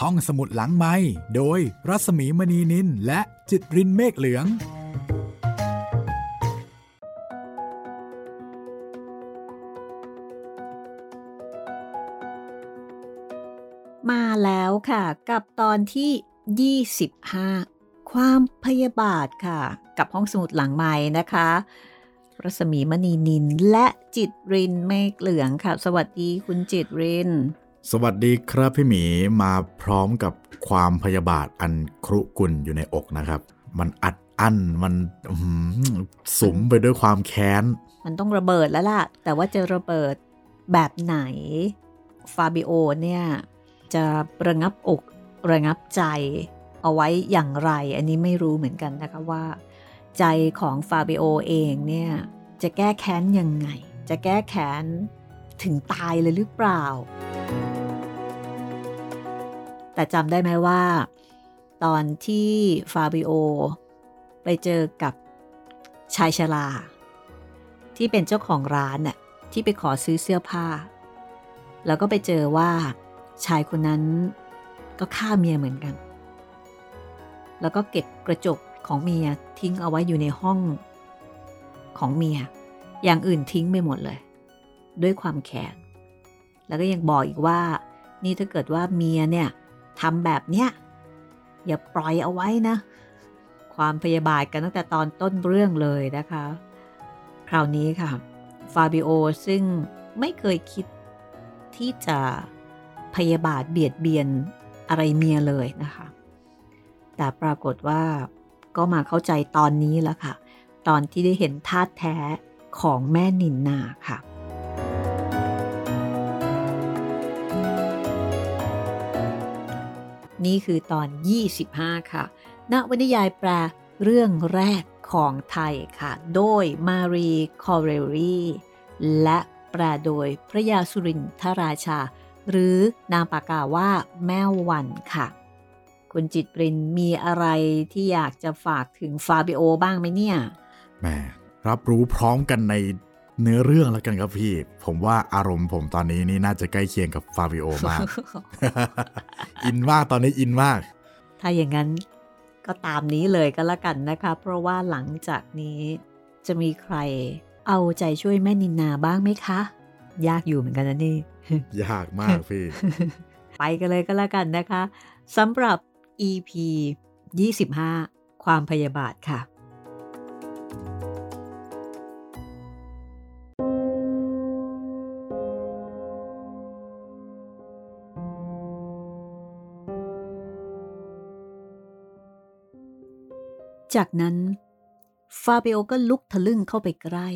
ห้องสมุดหลังไม้โดยรัสมีมณีนินและจิตรินเมฆเหลือง มาแล้วค่ะกับตอนที่ 25 ความพยาบาทค่ะ กับห้องสมุดหลังไม้นะคะ รัศมีมณีนินและจิตรินเมฆเหลืองค่ะ สวัสดีคุณจิตริน สวัสดีครับพี่หมีมาพร้อมกับความพยาบาทอันครุกุ่นอยู่ในอกนะครับ มันอัดอั้นมันสมไปด้วยความแค้น มันต้องระเบิดแล้วล่ะ แต่ว่าจะระเบิดแบบไหน ฟาบิโอเนี่ย จะระงับอกระงับใจเอาไว้อย่างไร อันนี้ไม่รู้เหมือนกันนะคะว่า ใจของฟาบิโอเองเนี่ย จะแก้แค้นยังไง จะแก้แค้นถึงตายเลยหรือเปล่า แต่จำได้ไหมว่า ตอนที่ฟาบิโอ ไปเจอกับชายชรา ที่เป็นเจ้าของร้านน่ะที่ไปขอซื้อเสื้อผ้า แล้วก็ไปเจอว่าชายคนนั้นก็ฆ่าเมียเหมือนกัน แล้วก็เก็บกระจกของเมียทิ้งเอาไว้อยู่ในห้องของเมีย อย่างอื่นทิ้งไปหมดเลย ด้วยความแค้น แล้วก็ยังบอกอีกว่า นี่ถ้าเกิดว่าเมียเนี่ย ทำแบบเนี้ยอย่าปล่อยเอาไว้นะ ความพยาบาทกันตั้งแต่ตอนต้นเรื่องเลยนะคะ คราวนี้ค่ะ ฟาบิโอซึ่งไม่เคยคิดที่จะพยาบาทเบียดเบียนอะไรเมียเลยนะคะ แต่ปรากฏว่าก็มาเข้าใจตอนนี้แล้วค่ะ ตอนที่ได้เห็นท่าแท้ของแม่นินนาค่ะ นี่คือตอน 25 ค่ะณวนิยายแปลเรื่องแรกของไทยค่ะ โดยมารีคอเรลีและแปลโดยพระยาสุรินทราชา หรือนามปากกาว่าแม่วันค่ะ คุณจิตปรินมีอะไรที่อยากจะฝากถึงฟาบิโอบ้างไหมเนี่ยแหมรับรู้พร้อมกันใน เนื้อเรื่องแล้วกันครับพี่ ผมว่าอารมณ์ผมตอนนี้นี่น่าจะใกล้เคียงกับฟาบิโอมาก อินมากตอนนี้อินมาก ถ้าอย่างนั้นก็ตามนี้เลยก็แล้วกันนะคะ เพราะว่าหลังจากนี้จะมีใครเอาใจช่วยแม่นินนาบ้างไหมคะ ยากอยู่เหมือนกันนะนี่ ยากมากพี่ ไปกันเลยก็แล้วกันนะคะสำหรับ EP 25 ความพยาบาทค่ะ จากนั้น ฟาเบโอก็ลุกทะลึ่งเข้าไปใกล้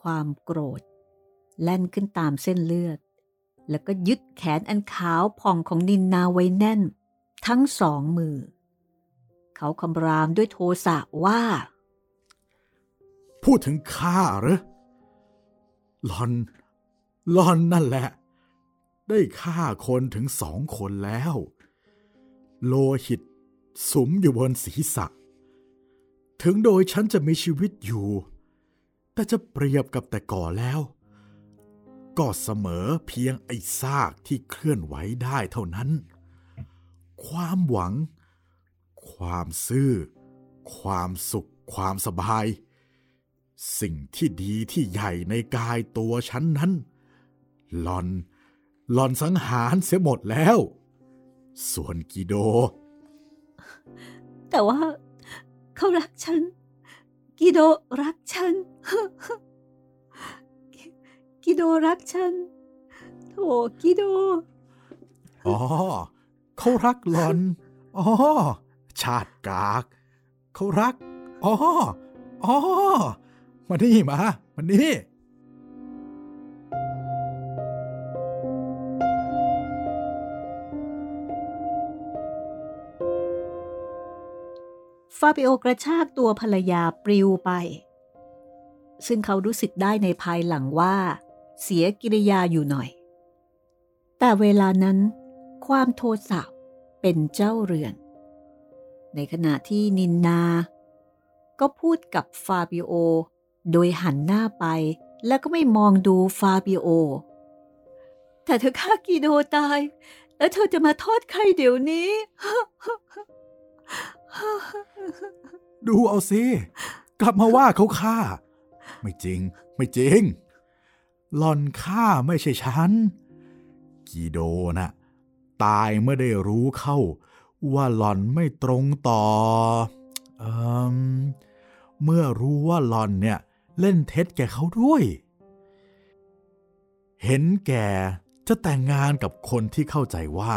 ความโกรธ แล่นขึ้นตามเส้นเลือด แล้วก็ยึดแขนอันขาวผ่องของนินนาไว้แน่น ทั้งสองมือ เขาคำรามด้วยโทสะว่า พูดถึงข้าเหรอหลอนหลอนนั่นแหละ ได้ฆ่าคนถึงสองคนแล้ว โลหิตสุมอยู่บนศีรษะ ถึงโดยฉันจะมีชีวิตอยู่ แต่จะเปรียบกับแต่ก่อนแล้ว ก็เสมอเพียงไอ้ซากที่เคลื่อนไหวได้เท่านั้น ความหวัง ความซื่อ ความสุข ความสบาย สิ่งที่ดีที่ใหญ่ในกายตัวฉันนั้น หลอน หลอนสังหารเสียหมดแล้ว ส่วนกิโด แต่ว่า เขารักฉัน กิโดรักฉัน กิโดรักฉันโถกิโด อ๋อ เขารักหลอน อ๋อ ชาติกาก เขารัก อ๋อ อ๋อ มานี่มา มานี่าบิโอกระชากตัวภรรยาปลิวไป ซึ่งเขารู้สึกได้ในภายหลังว่า เสียกิริยาอยู่หน่อย แต่เวลานั้น ความโทสะเป็นเจ้าเรือน ในขณะที่นินนา ก็พูดกับฟาบิโอ โดยหันหน้าไปแล้วก็ไม่มองดูฟาบิโอ แต่เธอฆ่ากีโดตายแตแล้วเธอจะมาโทษใครเดี๋ยวนี้ ดูเอาสิ กลับมาว่าเขาฆ่า ไม่จริง ไม่จริงหลอนฆ่าไม่ใช่ฉัน กีโดนะ่ะตายเมื่อได้รู้เข้า ว่าหลอนไม่ตรงต่อเออเมื่อรู้ว่าหลอนเนี่ย เล่นเท็จแก่เขาด้วย เห็นแก่จะแต่งงานกับคนที่เข้าใจว่า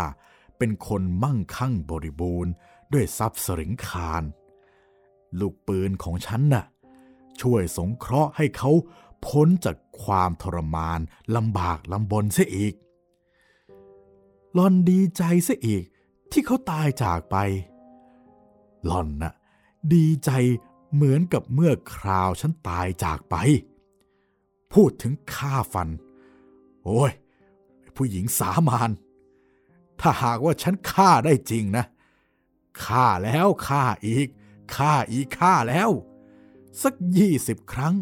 เป็นคนมั่งคั่งบริบูรณ์ ด้วยทรัพย์สริงคาร ลูกปืนของฉันน่ะ ช่วยสงเคราะห์ให้เขาพ้นจากความทรมานลำบากลำบนเสียอีกหลอนดีใจเสียอีกที่เขาตายจากไปหลอนน่ะดีใจเหมือนกับเมื่อคราวฉันตายจากไป พูดถึงฆ่าฟัน โอ้ย ผู้หญิงสามาน ถ้าหากว่าฉันฆ่าได้จริงนะ ฆ่าแล้วฆ่าอีกฆ่าอีกฆ่าแล้ว สักยี่สิบครั้ง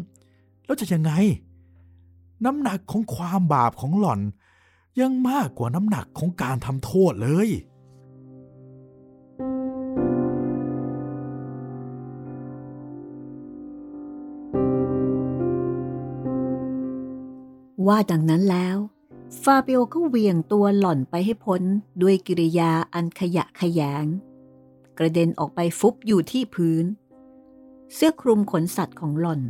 แล้วจะยังไง น้ำหนักของความบาปของหล่อน ยังมากกว่าน้ำหนักของการทำโทษเลย ว่าดังนั้นแล้วฟาเบโอก็เหวี่ยงตัวหล่อนไปให้พ้นด้วยกิริยาอันขยะขยง กระเด็นออกไปฟุบอยู่ที่พื้น เสื้อคลุมขนสัตว์ของหล่อน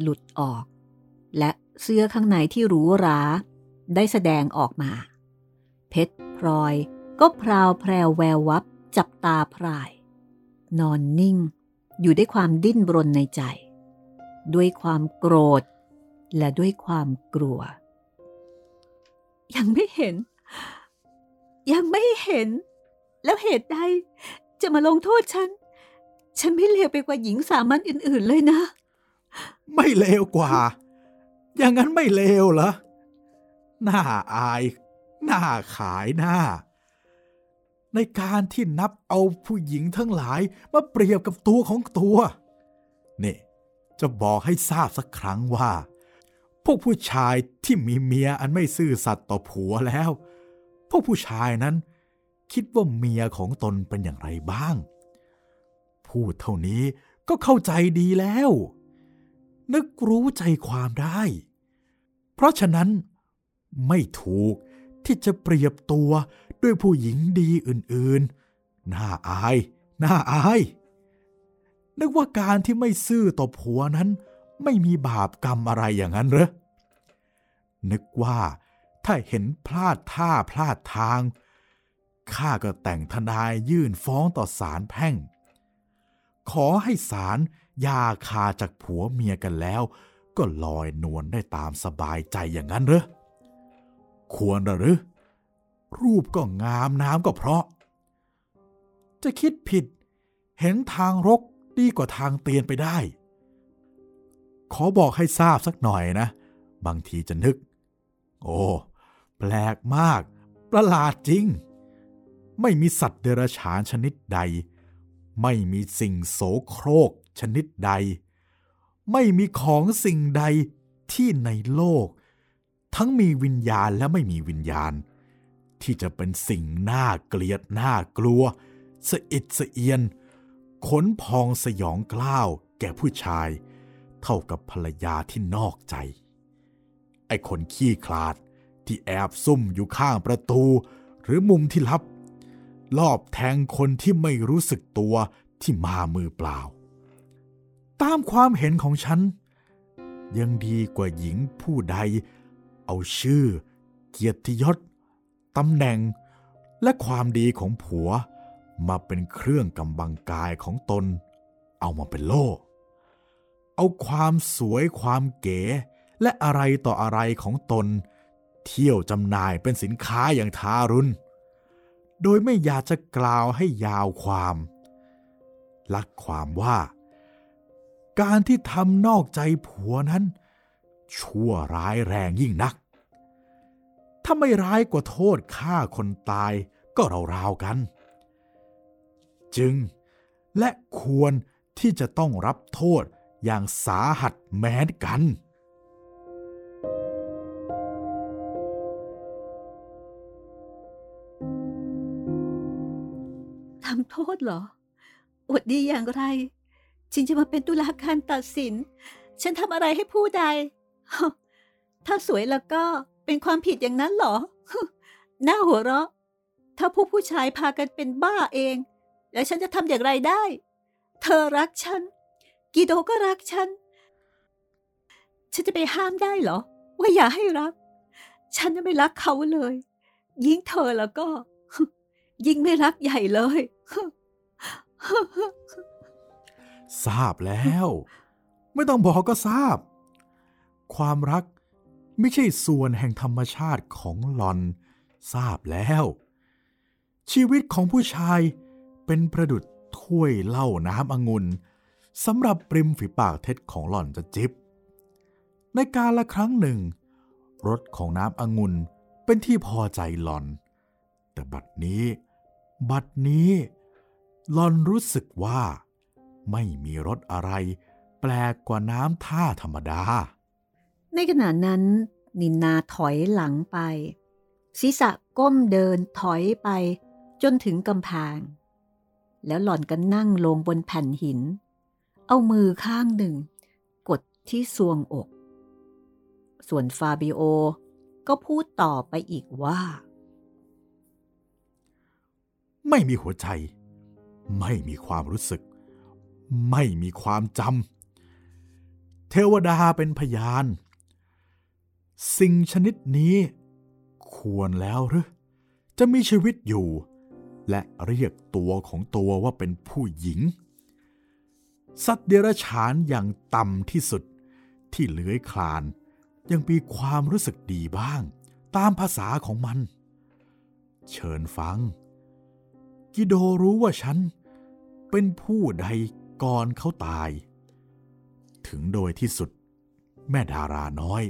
หลุดออก และเสื้อข้างในที่หรูหราได้แสดงออกมา เพชรพลอยก็พราวแพรวแวววับจับตาพราย นอนนิ่ง อยู่ด้วยความดิ้นรนในใจ ด้วยความโกรธ และด้วยความกลัว ยังไม่เห็น ยังไม่เห็น แล้วเหตุใด จะมาลงโทษฉัน ฉันไม่เลวไปกว่าหญิงสามัญอื่น ๆเลยนะ ไม่เลวกว่า อย่างนั้นไม่เลวเหรอ หน้าอาย หน้าขายหน้า ในการที่นับเอาผู้หญิงทั้งหลายมาเปรียบกับตัวของตัว นี่ จะบอกให้ทราบสักครั้งว่า พวกผู้ชายที่มีเมียอันไม่ซื่อสัตย์ต่อผัวแล้ว พวกผู้ชายนั้น คิดว่าเมียของตนเป็นอย่างไรบ้าง พูดเท่านี้ก็เข้าใจดีแล้ว นึกรู้ใจความได้ เพราะฉะนั้นไม่ถูกที่จะเปรียบตัวด้วยผู้หญิงดีอื่นๆ น่าอาย น่าอาย นึกว่าการที่ไม่ซื่อต่อผัวนั้น ไม่มีบาปกรรมอะไรอย่างนั้นเหรอ นึกว่าถ้าเห็นพลาดท่าพลาดทาง ข้าก็แต่งทนายยื่นฟ้องต่อศาลแพ่ง ขอให้ศาลยาคาจากผัวเมียกันแล้ว ก็ลอยนวลได้ตามสบายใจอย่างนั้นเหรอ ควรหรือ รูปก็งามน้ำก็เพราะ จะคิดผิด เห็นทางรกดีกว่าทางเตียนไปได้ ขอบอกให้ทราบสักหน่อยนะ บางทีจะนึก โอ้ แปลกมาก ประหลาดจริง ไม่มีสัตว์เดรัจฉานชนิดใด ไม่มีสิ่งโสโครกชนิดใด ไม่มีของสิ่งใดที่ในโลก ทั้งมีวิญญาณและไม่มีวิญญาณ ที่จะเป็นสิ่งน่าเกลียดน่ากลัวสะอิดสะเอียน ขนพองสยองกล้าวแก่ผู้ชาย เท่ากับภรรยาที่นอกใจ ไอ้คนขี้คลาดที่แอบซุ่มอยู่ข้างประตู หรือมุมที่ลับ ลอบแทงคนที่ไม่รู้สึกตัวที่มามือเปล่า ตามความเห็นของฉัน ยังดีกว่าหญิงผู้ใด เอาชื่อ เกียรติยศตำแหน่ง และความดีของผัว มาเป็นเครื่องกำบังกายของตน เอามาเป็นโล่เอาความสวยความเก๋ และอะไรต่ออะไรของตน เที่ยวจำหน่ายเป็นสินค้าอย่างทารุณ โดยไม่อยากจะกล่าวให้ยาวความลักความว่า การที่ทำนอกใจผัวนั้น ชั่วร้ายแรงยิ่งนัก ถ้าไม่ร้ายกว่าโทษฆ่าคนตายก็ราวๆกัน จึงและควรที่จะต้องรับโทษอย่างสาหัสแม้นกัน โทษเหรอ อดดีอย่างไร ฉันจะมาเป็นตุลาการตัดสิน ฉันทำอะไรให้ผู้ใด ถ้าสวยแล้วก็เป็นความผิดอย่างนั้นเหรอ หน่าหัวเราะ ถ้าผู้ผู้ชายพากันเป็นบ้าเอง แล้วฉันจะทำอย่างไรได้ เธอรักฉัน กิโดก็รักฉัน ฉันจะไปห้ามได้เหรอ ว่าอย่าให้รัก ฉันจะไม่รักเขาเลย ยิ่งเธอแล้วก็ยิ่งไม่รักใหญ่เลย ทราบแล้ว ไม่ต้องบอกก็ทราบ ความรักไม่ใช่ส่วนแห่งธรรมชาติของหลอน ทราบแล้ว ชีวิตของผู้ชายเป็นประดุดถ้วยเหล้าน้ำองุ่นสำหรับปริมฝีปากเท็ดของหล่อนจะจิบ ในการละครั้งหนึ่งรสของน้ำองุ่นเป็นที่พอใจหลอน แต่บัดนี้ บัดนี้ ลอนรู้สึกว่า ไม่มีรสอะไร แปลกกว่าน้ำท่าธรรมดา ในขณะนั้น นินนาถอยหลังไป ศีรษะก้มเดินถอยไปจนถึงกำแพง แล้วหล่อนก็นั่งลงบนแผ่นหิน เอามือข้างหนึ่ง กดที่ซวงอก ส่วนฟาบิโอ ก็พูดต่อไปอีกว่า ไม่มีหัวใจ ไม่มีความรู้สึก ไม่มีความจำเทวดาเป็นพยาน สิ่งชนิดนี้ควรแล้วหรือจะมีชีวิตอยู่ และเรียกตัวของตัวว่าเป็นผู้หญิง สัตว์เดรัจฉานอย่างต่ำที่สุดที่เลื้อยคลานยังมีความรู้สึกดีบ้าง ตามภาษาของมัน เชิญฟัง กิโดรู้ว่าฉัน เป็นผู้ใดก่อนเขาตาย ถึงโดยที่สุด แม่ดาราน้อย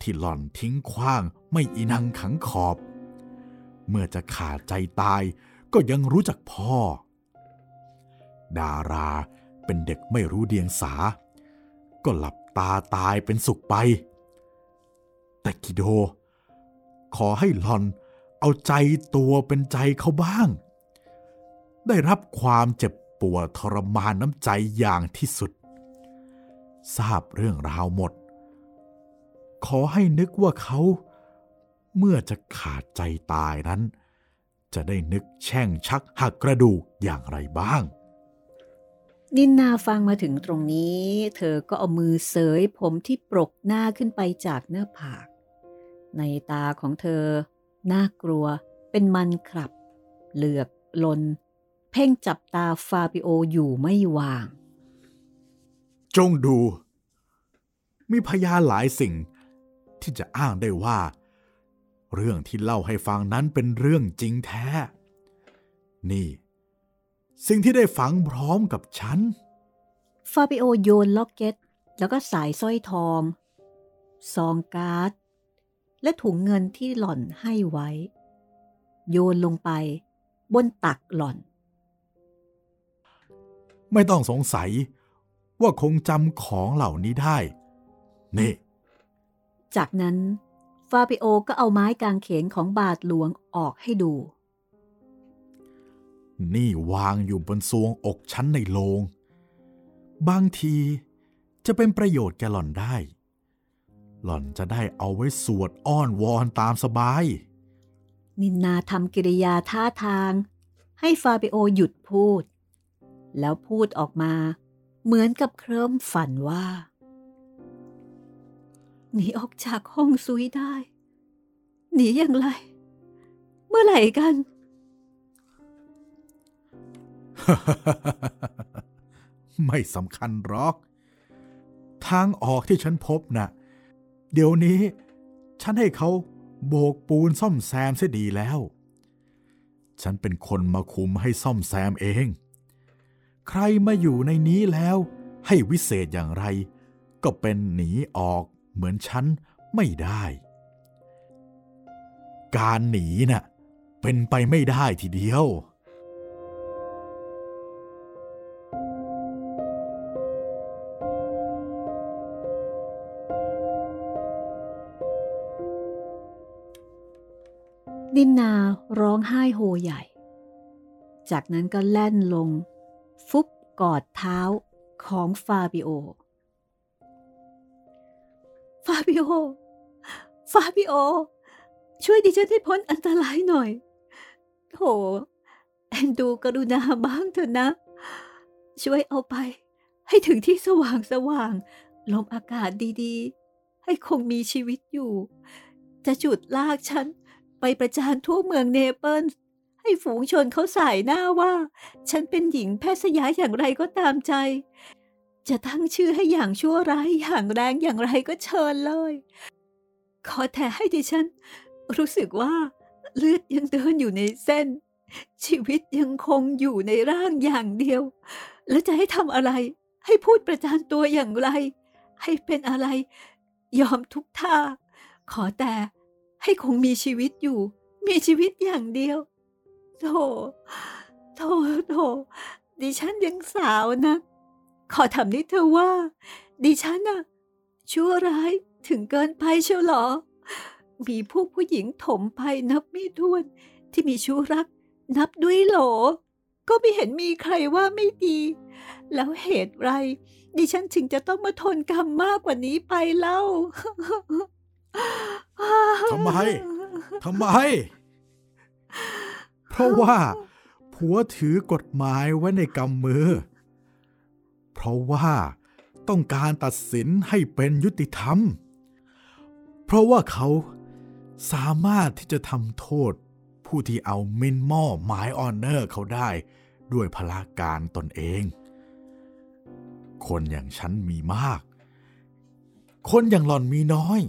ที่หล่อนทิ้งขว้างไม่อีนังขังขอบ เมื่อจะขาดใจตายก็ยังรู้จักพ่อ ดาราเป็นเด็กไม่รู้เดียงสา ก็หลับตาตายเป็นสุขไป แต่กิโด ขอให้หลอนเอาใจตัวเป็นใจเขาบ้าง ได้รับความเจ็บ ปวดทรมานน้ำใจอย่างที่สุด ทราบเรื่องราวหมด ขอให้นึกว่าเขา เมื่อจะขาดใจตายนั้น จะได้นึกแช่งชักหักกระดูกอย่างไรบ้างนินนาฟังมาถึงตรงนี้ เธอก็เอามือเสยผมที่ปรกหน้าขึ้นไปจากหน้าผาก ในตาของเธอ น่ากลัวเป็นมันครับ เหลือกลน เพ่งจับตาฟาบิโออยู่ไม่วาง จงดู มีพยานหลายสิ่งที่จะอ้างได้ว่า เรื่องที่เล่าให้ฟังนั้นเป็นเรื่องจริงแท้ นี่ สิ่งที่ได้ฝังพร้อมกับฉัน ฟาบิโอโยนล็อกเก็ต แล้วก็สายสร้อยทองซองการ์ด และถุงเงินที่หล่อนให้ไว้ โยนลงไปบนตักหล่อน ไม่ต้องสงสัยว่าคงจำของเหล่านี้ได้ นี่ จากนั้นฟาบิโอก็เอาไม้กางเขนของบาทหลวงออกให้ดู นี่วางอยู่บนซวงอกฉันในโลง บางทีจะเป็นประโยชน์แกหล่อนได้ หล่อนจะได้เอาไว้สวดอ้อนวอนตามสบาย นินนาทำกิริยาท่าทาง ให้ฟาบิโอหยุดพูด แล้วพูดออกมา เหมือนกับเคลิ้มฝันว่า หนีออกจากห้องซุยได้ หนีอย่างไร เมื่อไหร่กัน ไม่สำคัญหรอก ทางออกที่ฉันพบนะ่ะ เดี๋ยวนี้ ฉันให้เขาโบกปูนซ่อมแซมเสียดีแล้ว ฉันเป็นคนมาคุมให้ซ่อมแซมเอง ใครมาอยู่ในนี้แล้ว ให้วิเศษอย่างไร ก็เป็นหนีออกเหมือนฉันไม่ได้ การหนีน่ะเป็นไปไม่ได้ทีเดียวนินนาร้องไห้โฮใหญ่ จากนั้นก็แล่นลง ฟุบกอดเท้าของฟาบิโอ ฟาบิโอ ฟาบิโอ ช่วยดิฉันให้พ้นอันตรายหน่อยโถเอ็นดูกรุณาบ้างเถอะนะ ช่วยเอาไป ให้ถึงที่สว่างสว่างลมอากาศดีๆ ให้คงมีชีวิตอยู่ จะจุดลากฉันไปประจานทั่วเมืองเนเปิลส์ ให้ฝูงชนเขาสายหน้าว่า ฉันเป็นหญิงแพทย์สยาอย่างไรก็ตามใจ จะตั้งชื่อให้อย่างชั่วร้ายอย่างแรงอย่างไรก็เชิญเลย ขอแต่ให้ดิฉัน รู้สึกว่าเลือดยังเดินอยู่ในเส้น ชีวิตยังคงอยู่ในร่างอย่างเดียว แล้วจะให้ทำอะไร ให้พูดประจานตัวอย่างไร ให้เป็นอะไร ยอมทุกท่า ขอแต่ให้คงมีชีวิตอยู่ มีชีวิตอย่างเดียว โธ่โธ่โธ่ดิฉันยังสาวนะ ขอถามนิดเธอว่า ดิฉันน่ะ ชั่วร้ายถึงเกินไปเชียวหรอ มีพวกผู้หญิงถมไปนับไม่ถ้วน ที่มีชู้รัก นับด้วยโหล ก็ไม่เห็นมีใครว่าไม่ดี แล้วเหตุไร ดิฉันถึงจะต้องมาทนกรรมมากกว่านี้ไปเล่าทำไมทำไม เพราะว่าผัวถือกฎหมายไว้ในกำมือ เพราะว่าต้องการตัดสินให้เป็นยุติธรรม เพราะว่าเขาสามารถที่จะทำโทษผู้ที่เอามินมอหมายออนเนอร์เขาได้ด้วยพละการตนเอง คนอย่างฉันมีมาก คนอย่างหล่อนมีน้อย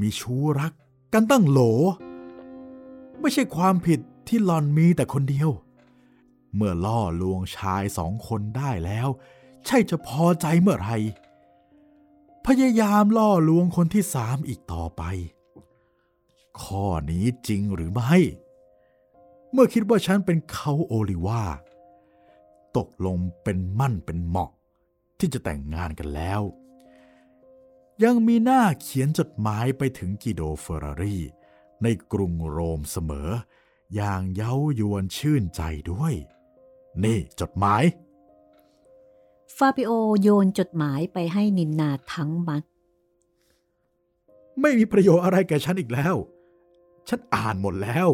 มีชู้รักกันตั้งโหล ไม่ใช่ความผิดที่หลอนมีแต่คนเดียว เมื่อล่อลวงชายสองคนได้แล้ว ใช่จะพอใจเมื่อไรพยายามล่อลวงคนที่สามอีกต่อไป ข้อนี้จริงหรือไม่ เมื่อคิดว่าฉันเป็นเขาโอลิวาตกลงเป็นมั่นเป็นเหมาะ ที่จะแต่งงานกันแล้ว ยังมีหน้าเขียนจดหมายไปถึงกิโดเฟอร์รารี ในกรุงโรมเสมอ อย่างเย้ายวนชื่นใจด้วย นี่จดหมาย ฟาบิโอโยนจดหมายไปให้นินนาทั้งมัด ไม่มีประโยชน์อะไรแก่ฉันอีกแล้ว ฉันอ่านหมดแล้ว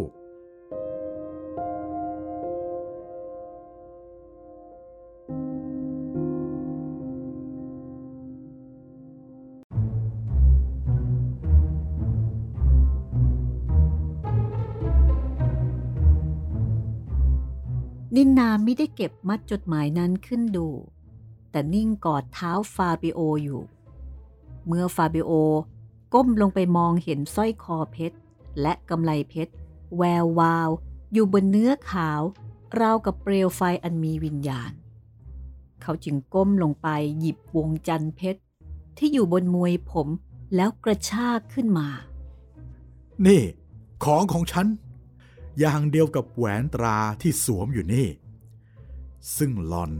นินนาไม่ได้เก็บมัดจดหมายนั้นขึ้นดู แต่นิ่งกอดเท้าฟาบิโออยู่ เมื่อฟาบิโอก้มลงไปมองเห็นสร้อยคอเพชร และกำไลเพชร แวววาว อยู่บนเนื้อขาว ราวกับเปลวไฟอันมีวิญญาณ เขาจึงก้มลงไปหยิบวงจันทร์เพชร ที่อยู่บนมวยผมแล้วกระชากขึ้นมา นี่ ของของฉัน อย่างเดียวกับแหวนตราที่สวมอยู่นี่ ซึ่งลอน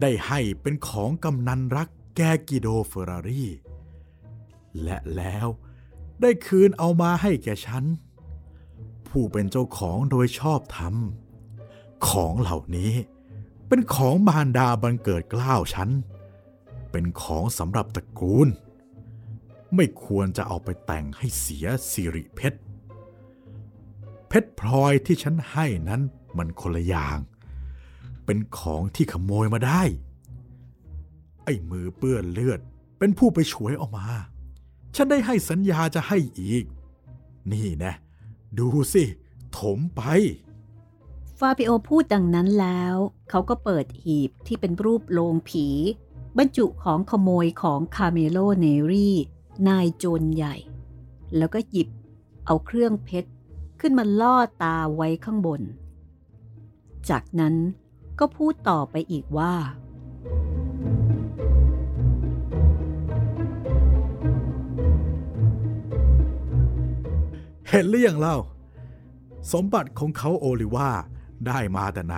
ได้ให้เป็นของกำนันรักแกกิโดเฟอร์รารีและแล้วได้คืนเอามาให้แกฉัน ผู้เป็นเจ้าของโดยชอบธรรม ของเหล่านี้เป็นของมารดาบันเกิดกล้าวฉัน เป็นของสำหรับตระกูล ไม่ควรจะเอาไปแต่งให้เสียสิริเพชร เพชรพลอยที่ฉันให้นั้นมันคนละอย่าง เป็นของที่ขโมยมาได้ ไอ้มือเปื้อนเลือดเป็นผู้ไปฉวยออกมา ฉันได้ให้สัญญาจะให้อีก นี่นะ ดูสิ ถมไป ฟาบิโอพูดดังนั้นแล้ว เขาก็เปิดหีบที่เป็นรูปโลงผี บรรจุของขโมยของคาเมโลเนรี่ นายโจรใหญ่ แล้วก็หยิบเอาเครื่องเพชร ขึ้นมาล่อตาไว้ข้างบน จากนั้นก็พูดต่อไปอีกว่า เห็นหรือยังเล่า สมบัติของเขาโอลิว่าได้มาแต่ไหน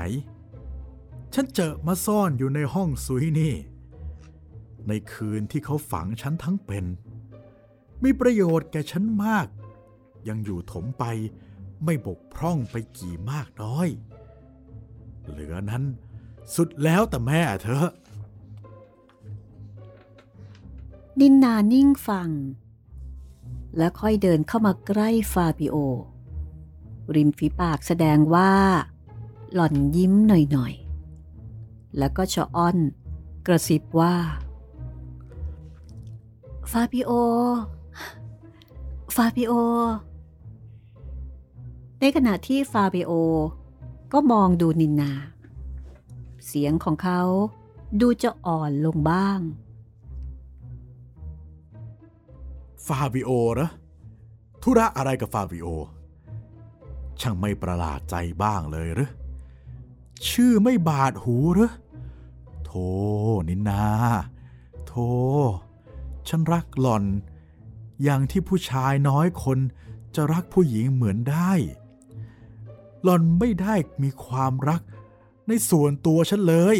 ฉันเจอมาซ่อนอยู่ในห้องซุยนี่ ในคืนที่เขาฝังฉันทั้งเป็น มีประโยชน์แก่ฉันมาก ยังอยู่ถมไป ไม่บกพร่องไปกี่มากน้อย เหลือนั้นสุดแล้วแต่แม่เธอนินนานิ่งฟัง และค่อยเดินเข้ามาใกล้ฟาบิโอ ริมฝีปากแสดงว่า หล่อนยิ้มหน่อยๆ แล้วก็ชะอ้อนกระซิบว่า ฟาบิโอ ฟาบิโอ ในขณะที่ฟาเบโอ ก็มองดูนินนา เสียงของเขาดูจะอ่อนลงบ้าง ฟาบิโอเหรอธุระอะไรกับฟาบิโอ ช่างไม่ประหลาดใจบ้างเลยหรือชื่อไม่บาดหูหรือโธนินนาโธฉันรักหล่อน อย่างที่ผู้ชายน้อยคนจะรักผู้หญิงเหมือนได้ หล่อนไม่ได้มีความรักในส่วนตัวฉันเลย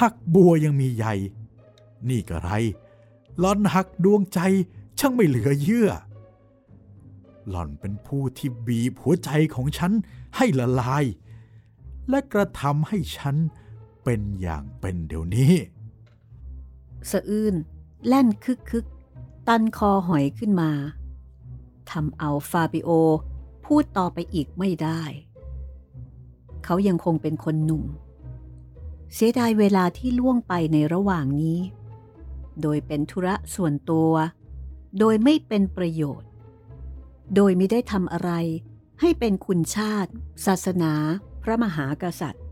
หักบัวยังมีใหญ่ นี่ก็ไร หล่อนหักดวงใจช่างไม่เหลือเยื่อ หล่อนเป็นผู้ที่บีบหัวใจของฉันให้ละลาย และกระทำให้ฉันเป็นอย่างเป็นเดี๋ยวนี้ สะอื้นแล่นคึกคึกตันคอหอยขึ้นมาทำเอาฟาบิโอ พูดต่อไปอีกไม่ได้ เขายังคงเป็นคนหนุ่ม เสียดายเวลาที่ล่วงไปในระหว่างนี้ โดยเป็นธุระส่วนตัว โดยไม่เป็นประโยชน์ โดยไม่ได้ทำอะไร ให้เป็นคุณชาติ ศาสนา พระมหากษัตริย์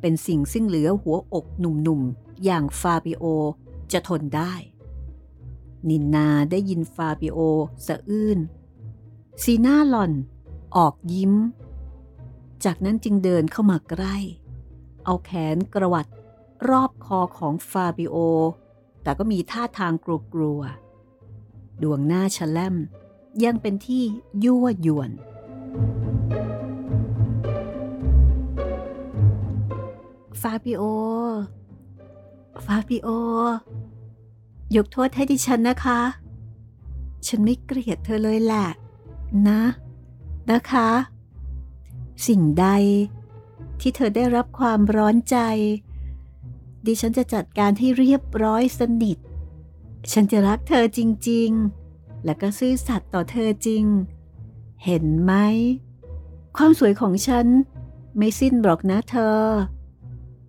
เป็นสิ่งซึ่งเหลือหัวอกหนุ่มๆ อย่างฟาบิโอจะทนได้นินนาได้ยินฟาบิโอสะอื้นสีหน้าหล่อน ออกยิ้ม จากนั้นจึงเดินเข้ามาใกล้ เอาแขนกระหวัดรอบคอของฟาบิโอ แต่ก็มีท่าทางกลัวๆ ดวงหน้าแฉล้มยังเป็นที่ยั่วยวน ฟาบิโอ ฟาบิโอ ยกโทษให้ดิฉันนะคะ ฉันไม่เกลียดเธอเลยแหละ นะ นะคะ สิ่งใดที่เธอได้รับความร้อนใจ ดิฉันจะจัดการให้เรียบร้อยสนิท ฉันจะรักเธอจริง ๆ และก็ซื่อสัตย์ต่อเธอจริง เห็นไหม ความสวยของฉันไม่สิ้นหรอกนะเธอ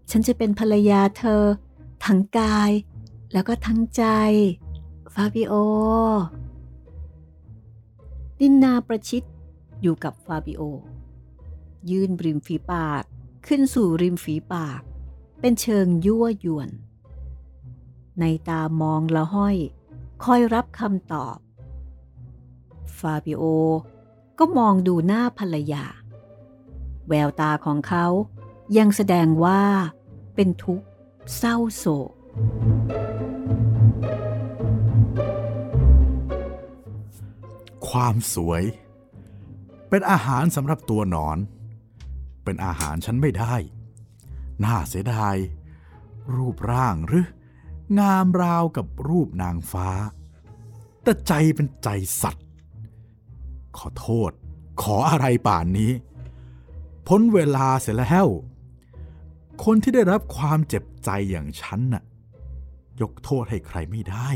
ฉันจะเป็นภรรยาเธอ ทั้งกาย แล้วก็ทั้งใจ ฟาบิโอ ดินนาประชิด อยู่กับฟาบิโอ ยื่นริมฝีปากขึ้นสู่ริมฝีปาก เป็นเชิงยั่วยวน ในตามองละห้อย คอยรับคำตอบ ฟาบิโอ ก็มองดูหน้าภรรยา แววตาของเขายังแสดงว่าเป็นทุกข์เศร้าโศก ความสวย เป็นอาหารสำหรับตัวหนอน เป็นอาหารฉันไม่ได้ น่าเสียดาย รูปร่างหรือ งามราวกับรูปนางฟ้า แต่ใจเป็นใจสัตว์ ขอโทษ ขออะไรป่านนี้ พ้นเวลาเสร็จแล้ว คนที่ได้รับความเจ็บใจอย่างฉันน่ะ ยกโทษให้ใครไม่ได้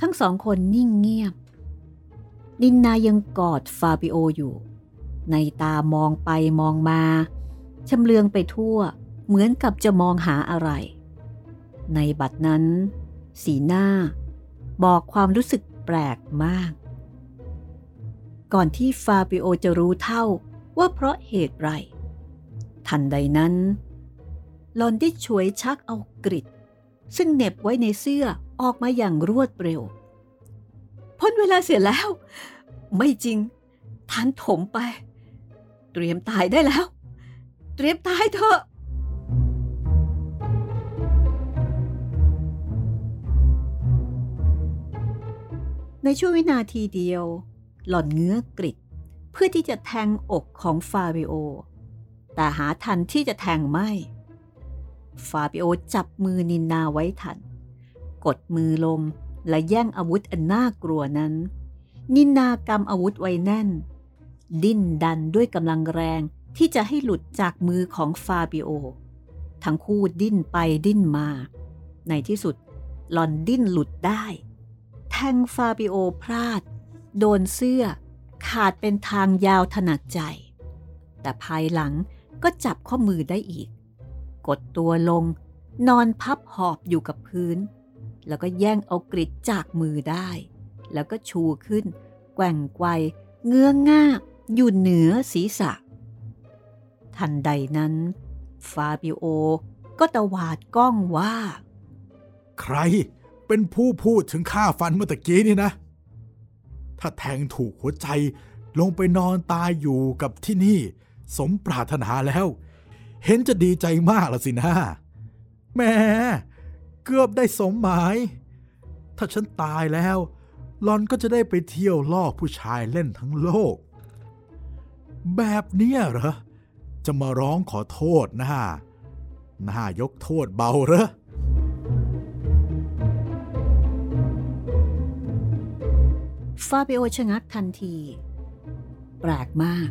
ทั้งสองคนนิ่งเงียบ นินนายังกอดฟาบิโออยู่ ในตามองไปมองมาชำเลืองไปทั่วเหมือนกับจะมองหาอะไร ในบัดนั้น สีหน้า บอกความรู้สึกแปลกมาก ก่อนที่ฟาบิโอจะรู้เท่าว่าเพราะเหตุไร ทันใดนั้นหลอนได้ช่วยชักเอากริดซึ่งเหน็บไว้ในเสื้อออกมาอย่างรวดเร็วพ้นเวลาเสียแล้ว ไม่จริงทานถมไป เตรียมตายได้แล้ว เตรียมตายเถอะในช่วงวินาทีเดียว หล่อนเงื้อกริดเพื่อที่จะแทงอกของฟาบิโอ แต่หาทันที่จะแทงไม่ ฟาบิโอจับมือนินนาไว้ทัน กดมือลงและแย่งอาวุธอันน่ากลัวนั้น นินนากำอาวุธไว้แน่น ดิ้นดันด้วยกำลังแรงที่จะให้หลุดจากมือของฟาบิโอ ทั้งคู่ดิ้นไปดิ้นมา ในที่สุดหล่อนดิ้นหลุดได้ แทงฟาบิโอพลาด โดนเสื้อ ขาดเป็นทางยาวถนัดใจ แต่ภายหลังก็จับข้อมือได้อีก กดตัวลง นอนพับหอบอยู่กับพื้น แล้วก็แย่งเอากริชจากมือได้ แล้วก็ชูขึ้น แกว่งไกวเงื้อง่าอยู่เหนือศีรษะ ทันใดนั้น ฟาบิโอก็ตวาดกล้องว่า ใครเป็นผู้พูดถึงข้าฟันเมื่อตะกี้นี่นะ ถ้าแทงถูกหัวใจลงไปนอนตายอยู่กับที่นี่ สมปรารถนาแล้ว เห็นจะดีใจมากละสินะแม่เกือบได้สมหมาย ถ้าฉันตายแล้ว หลอนก็จะได้ไปเที่ยวล่อผู้ชายเล่นทั้งโลก แบบเนี้ยเหรอ จะมาร้องขอโทษนะน่ายกโทษเบาเหรอฟาบิโอชะงักทันที แปลกมาก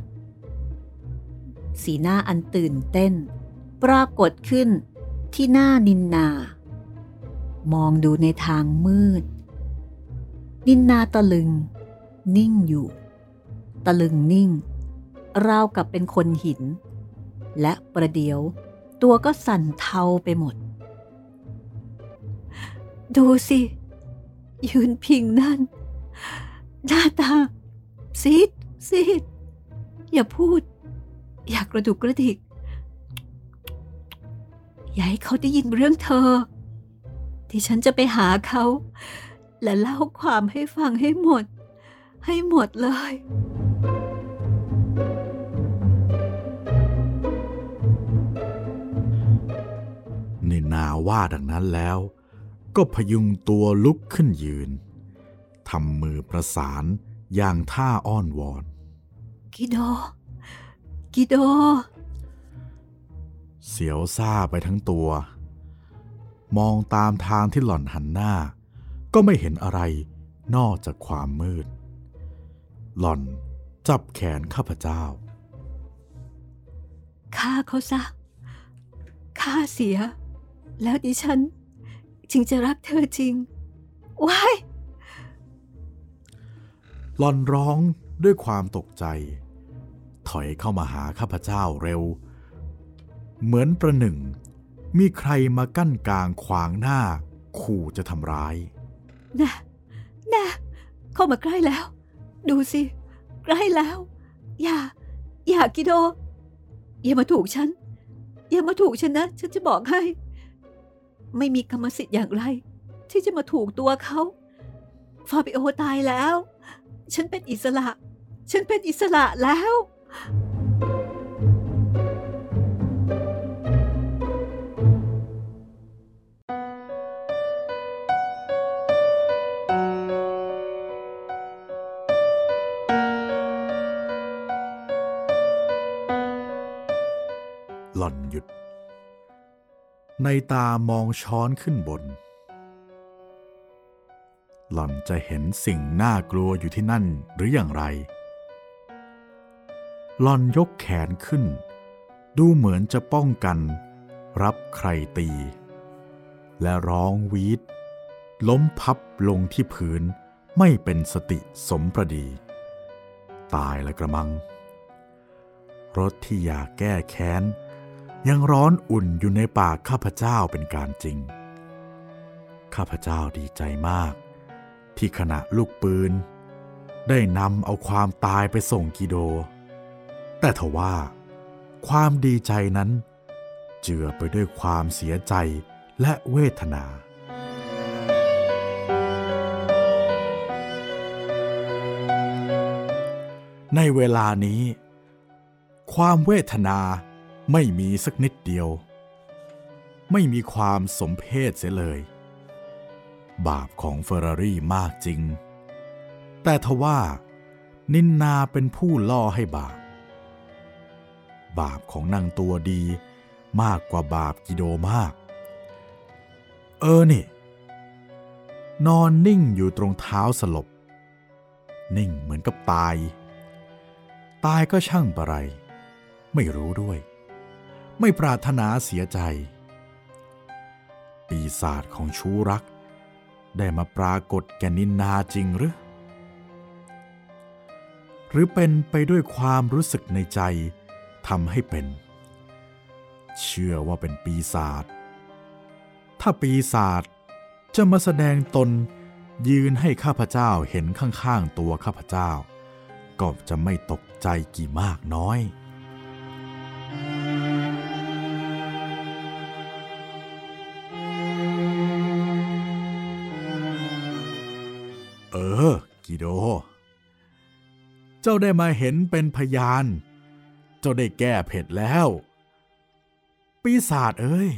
สีหน้าอันตื่นเต้น ปรากฏขึ้นที่หน้านินนา มองดูในทางมืด นินนาตะลึง นิ่งอยู่ ตะลึงนิ่ง ราวกับเป็นคนหิน และประเดี๋ยว ตัวก็สั่นเทาไปหมด ดูสิ ยืนพิงนั่น หน้าตา ซีดซีดอย่าพูด อย่ากระดุกกระดิก อย่าให้เขาได้ยินเรื่องเธอ ที่ฉันจะไปหาเขา และเล่าความให้ฟังให้หมด ให้หมดเลยนินาว่าดังนั้นแล้ว ก็พยุงตัวลุกขึ้นยืนทำมือประสานอย่างท่าอ้อนวอน กิโด กิโด เสียวซ่าไปทั้งตัว มองตามทางที่หล่อนหันหน้า ก็ไม่เห็นอะไรนอกจากความมืด หล่อนจับแขนข้าพเจ้าฆ่าเขาซะฆ่าเสีย แล้วดิฉัน จึงจะรักเธอจริงว้ายหล่อนร้องด้วยความตกใจ ถอยเข้ามาหาข้าพเจ้าเร็ว เหมือนประหนึ่ง มีใครมากั้นกลางขวางหน้า ขู่จะทำร้าย นะนะเข้ามาใกล้แล้ว ดูสิ ใกล้แล้ว อย่า อย่ากิโด อย่ามาถูกฉัน อย่ามาถูกฉันนะ ฉันจะบอกให้ ไม่มีกรรมสิทธิ์อย่างไร ที่จะมาถูกตัวเขาฟาบิโอตายแล้ว ฉันเป็นอิสระ ฉันเป็นอิสระแล้ว ในตามองช้อนขึ้นบน หล่อนจะเห็นสิ่งน่ากลัวอยู่ที่นั่นหรืออย่างไร หล่อนยกแขนขึ้น ดูเหมือนจะป้องกัน รับใครตี และร้องวีดล้มพับลงที่พื้นไม่เป็นสติสมประดี ตายละกระมัง รถที่อยากแก้แค้น ยังร้อนอุ่นอยู่ในปากข้าพเจ้าเป็นการจริง ข้าพเจ้าดีใจมาก ที่ขณะลูกปืน ได้นำเอาความตายไปส่งกิโด แต่ทว่า ความดีใจนั้น เจือไปด้วยความเสียใจและเวทนาในเวลานี้ ความเวทนา ไม่มีสักนิดเดียว ไม่มีความสมเพศเสียเลย บาปของเฟอร์รารี่มากจริง แต่ทว่า นินนาเป็นผู้ล่อให้บาป บาปของนางตัวดีมากกว่าบาปกิโดมาก เออนี่ นอนนิ่งอยู่ตรงเท้าสลบ นิ่งเหมือนกับตาย ตายก็ช่างประไร ไม่รู้ด้วย ไม่ปรารถนาเสียใจ ปีศาจของชูรัก ได้มาปรากฏแกนินนาจริงหรือ หรือเป็นไปด้วยความรู้สึกในใจทำให้เป็น เชื่อว่าเป็นปีศาจถ้าปีศาจจะมาแสดงตนยืนให้ข้าพเจ้าเห็นข้างๆตัวข้าพเจ้า ก็จะไม่ตกใจกี่มากน้อย โด เจ้าได้มาเห็นเป็นพยาน เจ้าได้แก้เผ็ดแล้ว ปีศาจเอ้ย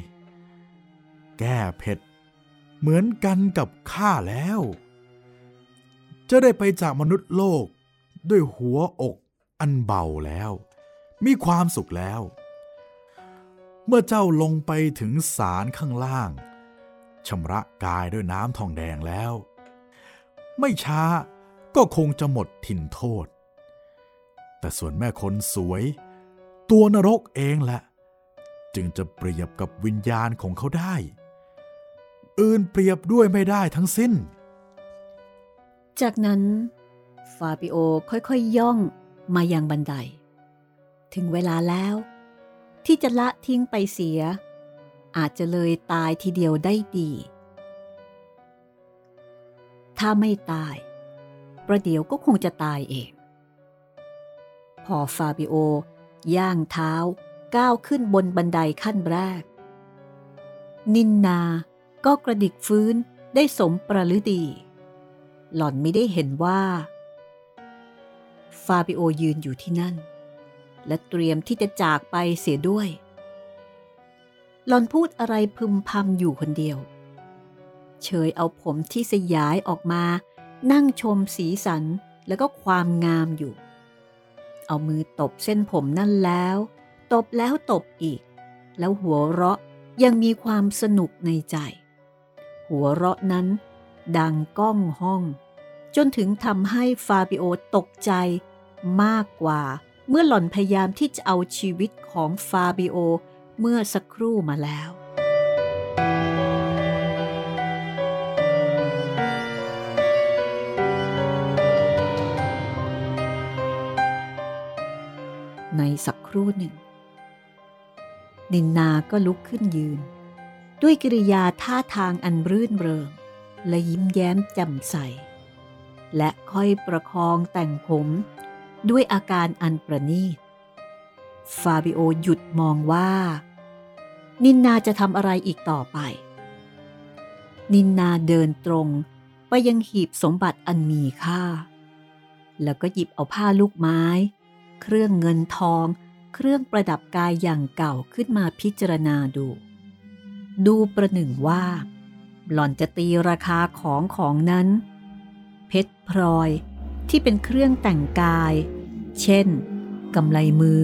แก้เผ็ด เหมือนกันกับข้าแล้วจะได้ไปจากมนุษย์โลกด้วยหัวอกอันเบาแล้ว มีความสุขแล้ว เมื่อเจ้าลงไปถึงศาลข้างล่างชำระกายด้วยน้ำทองแดงแล้ว ไม่ช้า ก็คงจะหมดถิ่นโทษ แต่ส่วนแม่คนสวย ตัวนรกเองแหละ จึงจะเปรียบกับวิญญาณของเขาได้ อื่นเปรียบด้วยไม่ได้ทั้งสิ้น จากนั้น ฟาบิโอค่อยๆยย่องมายังบันได ถึงเวลาแล้ว ที่จะละทิ้งไปเสีย อาจจะเลยตายทีเดียวได้ดี ถ้าไม่ตาย ประเดี๋ยวก็คงจะตายเอง พอฟาบิโอย่าง เท้าก้าวขึ้นบนบันไดขั้นแรก นินนาก็กระดิกฟื้นได้สมประฤดี หล่อนไม่ได้เห็นว่า ฟาบิโอยืนอยู่ที่นั่น และเตรียมที่จะจากไปเสียด้วย หล่อนพูดอะไรพึมพำอยู่คนเดียวเฉยเอาผมที่สยายออกมา นั่งชมสีสันแล้วก็ความงามอยู่ เอามือตบเส้นผมนั่นแล้ว ตบแล้วตบอีก แล้วหัวเราะยังมีความสนุกในใจ หัวเราะนั้น ดังก้องห้อง จนถึงทำให้ฟาบิโอตกใจมากกว่าเมื่อหล่อนพยายามที่จะเอาชีวิตของฟาบิโอเมื่อสักครู่มาแล้ว สักครู่หนึ่ง นินนาก็ลุกขึ้นยืน ด้วยกิริยาท่าทางอันรื่นเริง และยิ้มแย้มแจ่มใส และค่อยประคองแต่งผมด้วยอาการอันประณีต ฟาบิโอหยุดมองว่า นินนาจะทำอะไรอีกต่อไป นินนาเดินตรงไปยังหีบสมบัติอันมีค่า แล้วก็หยิบเอาผ้าลูกไม้ เครื่องเงินทอง เครื่องประดับกายอย่างเก่าขึ้นมาพิจารณาดู ดูประหนึ่งว่า หล่อนจะตีราคาของของนั้น เพชรพลอยที่เป็นเครื่องแต่งกาย เช่นกำไลมือ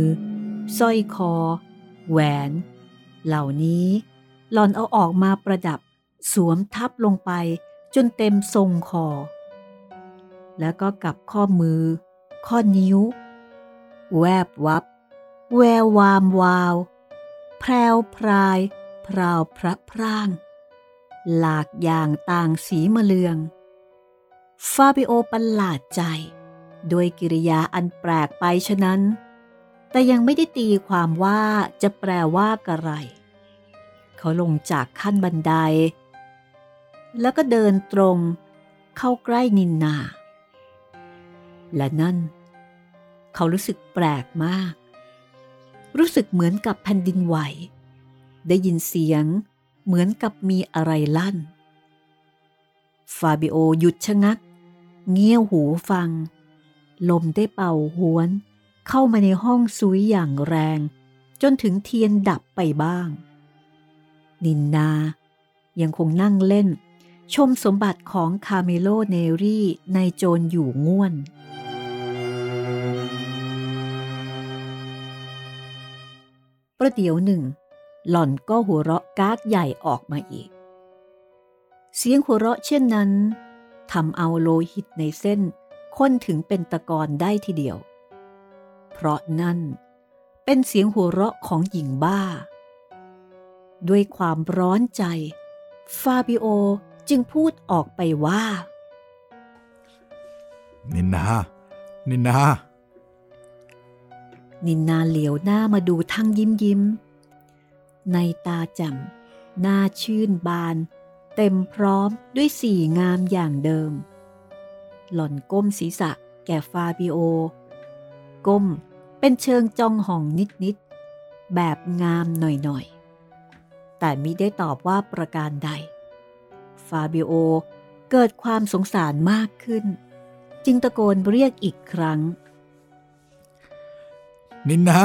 สร้อยคอ แหวน เหล่านี้ หล่อนเอาออกมาประดับสวมทับลงไปจนเต็มทรงคอ แล้วก็กับข้อมือ ข้อนิ้ว แวบวับ แวววามวาว แพรวพราย พราวพระพร่าง หลากอย่างต่างสีมะเลือง ฟาบิโอประหลาดใจโดยกิริยาอันแปลกไปฉะนั้น แต่ยังไม่ได้ตีความว่าจะแปลว่าอะไร เขาลงจากขั้นบันได แล้วก็เดินตรงเข้าใกล้นินนา และนั่น เขารู้สึกแปลกมาก รู้สึกเหมือนกับแผ่นดินไหว ได้ยินเสียงเหมือนกับมีอะไรลั่น ฟาบิโอหยุดชะงัก เงี่ยหูฟัง ลมได้เป่าหวน เข้ามาในห้องซุยอย่างแรง จนถึงเทียนดับไปบ้าง นินนา ยังคงนั่งเล่น ชมสมบัติของคาเมโลเนรี่นายโจรอยู่ง่วน ประเดี๋ยวหนึ่ง หล่อนก็หัวเราะกากใหญ่ออกมาอีก เสียงหัวเราะเช่นนั้นทำเอาโลหิตในเส้นข้นถึงเป็นตะกอนได้ทีเดียวเพเพราะนั่นเป็นเสียงหัวเราะของหญิงบ้า ด้วยความร้อนใจ ฟาบิโอจึงพูดออกไปว่า นินนา นินนา นินนาเหลียวหน้ามาดูทั้งยิ้มยิ้ม ในตาแจ่มหน้าชื่นบาน เต็มพร้อมด้วยสีงามอย่างเดิม หล่อนก้มศีรษะแก่ฟาบิโอ ก้มเป็นเชิงจองห่องนิดๆแบบงามหน่อยๆ แต่มิได้ตอบว่าประการใด ฟาบิโอเกิดความสงสารมากขึ้น จึงตะโกนเรียกอีกครั้ง นินนา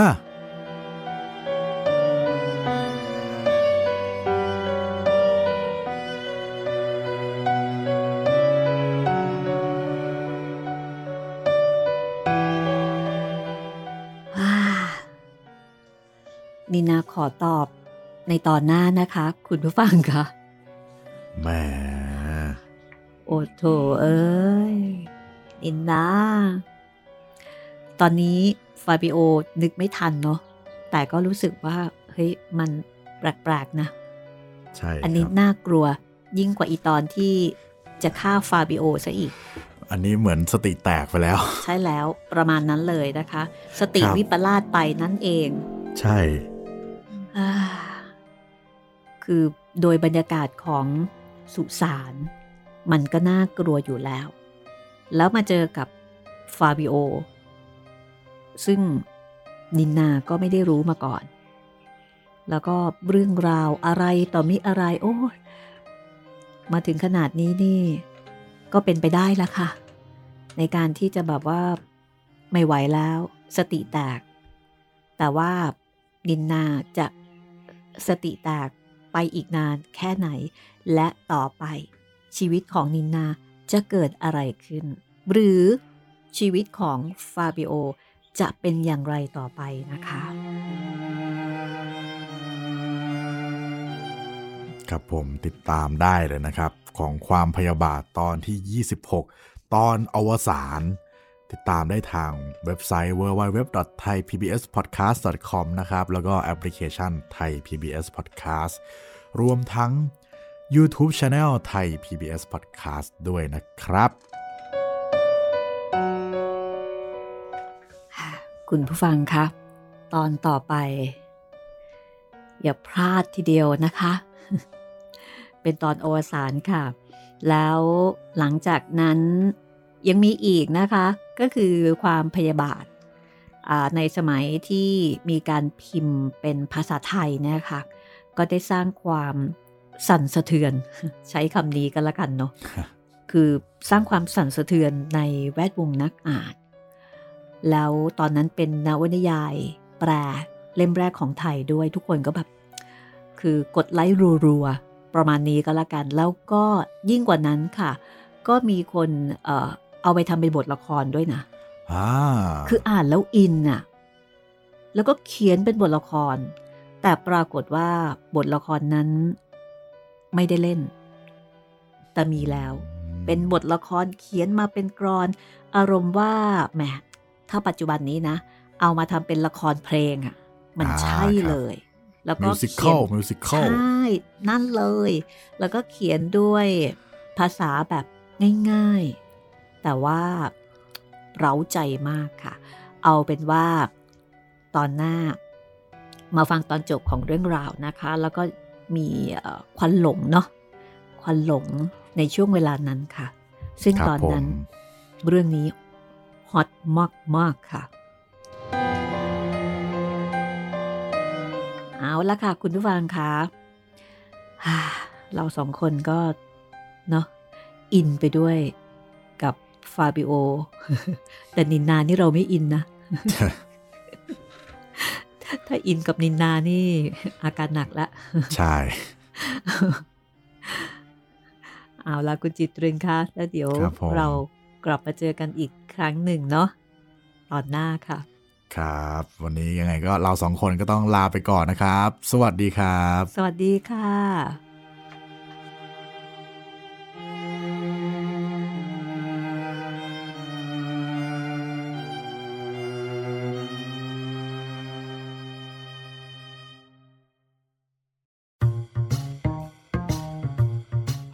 อ่านินาขอตอบในตอนหน้านะคะ คุณผู้ฟังคะแหมโอ้โถเอ้ยนินนา ตอนนี้ ฟาบิโอนึกไม่ทันเนาะแต่ก็รู้สึกว่าเฮ้ยมันแปลกๆนะ ใช่ อันนี้ครับน่ากลัวยิ่งกว่าอีตอนที่จะฆ่าฟาบิโอซะอีก อันนี้เหมือนสติแตกไปแล้ว ใช่แล้วประมาณนั้นเลยนะคะ สติครับวิปลาสไปนั่นเอง ใช่อ่าคือโดยบรรยากาศของสุสานมันก็น่ากลัวอยู่แล้ว แล้วมาเจอกับฟาบิโอ ซึ่งนินนาก็ไม่ได้รู้มาก่อน แล้วก็เรื่องราวอะไรต่อมิอะไรโอ้มาถึงขนาดนี้นี่ ก็เป็นไปได้ละค่ะ ในการที่จะแบบว่าไม่ไหวแล้ว สติแตก แต่ว่านินนาจะสติแตกไปอีกนานแค่ไหน และต่อไปชีวิตของนินนาจะเกิดอะไรขึ้น หรือชีวิตของฟาบิโอ จะเป็นอย่างไรต่อไปนะคะ ครับผมติดตามได้เลยนะครับ ของความพยาบาทตอนที่ 26 ตอนอวสานติดตามได้ทางเว็บไซต์ www.thaipbspodcast.com นะครับ แล้วก็แอปพลิเคชัน Thai PBS Podcast รวมทั้ง YouTube Channel Thai PBS Podcast ด้วยนะครับ คุณผู้ฟังคะตอนต่อไป อย่าพลาดทีเดียวนะคะ เป็นตอนอวสานค่ะ แล้วหลังจากนั้นยังมีอีกนะคะ ก็คือความพยาบาทอ่าในสมัยที่มีการพิมพ์เป็นภาษาไทยเนะคะ ก็ได้สร้างความสั่นสะเทือน ใช้คำนี้กันละกันเนาะคือสร้างความสั่นสะเทือนในแวดวงนักอ่าน แล้วตอนนั้นเป็นนวนิยาย แปลเล่มแรกของไทยด้วยทุกคนก็แบบ คือกดไลค์รัวๆ ประมาณนี้ก็แล้วกัน แล้วก็ยิ่งกว่านั้นค่ะ ก็มีคนเอ่อเอาไปทำเป็นบทละครด้วยนะอ่าคืออ่านแล้วอินน่ะ แล้วก็เขียนเป็นบทละคร แต่ปรากฏว่าบทละครนั้นไม่ได้เล่น แต่มีแล้ว เป็นบทละครเขียนมาเป็นกรอน อารมณ์ว่าแหม ถ้าปัจจุบันนี้นะ เอามาทำเป็นละครเพลงอะ่ะ มันอ่าใช่ครับเลย แล้วก็มิวสิคเขีอยลนมิวสิคใชอล่นั่นเลย แล้วก็เขียนด้วยภาษาแบบง่ายๆ แต่ว่าเร้าใจมากค่ะ เอาเป็นว่าตอนหน้ามาฟังตอนจบของเรื่องราวนะคะ แล้วก็มีเอ่อควันหลงเนาะควันหลงในช่วงเวลานั้นค่ะ ซึ่งครับตอนนั้นผมเรื่องนี้ฮ อตมาก ๆ ค่ะ เอาละค่ะ คุณผู้ฟังคะฮ่าเราสองคนก็เนาะอินไปด้วยกับฟาบิโอ แต่นินนานี่เราไม่อินนะ ถ้าอินกับนินนานี่อาการหนักละ ใช่ เอาละคุณจิตเรินคะแล้วเดี๋ยวครับผมเรากลับมาเจอกันอีก ครั้งหนึ่งเนาะตอนหน้าค่ะ ครับ วันนี้ยังไงก็เราสองคนก็ต้องลาไปก่อนนะครับ สวัสดีครับ สวัสดีค่ะ「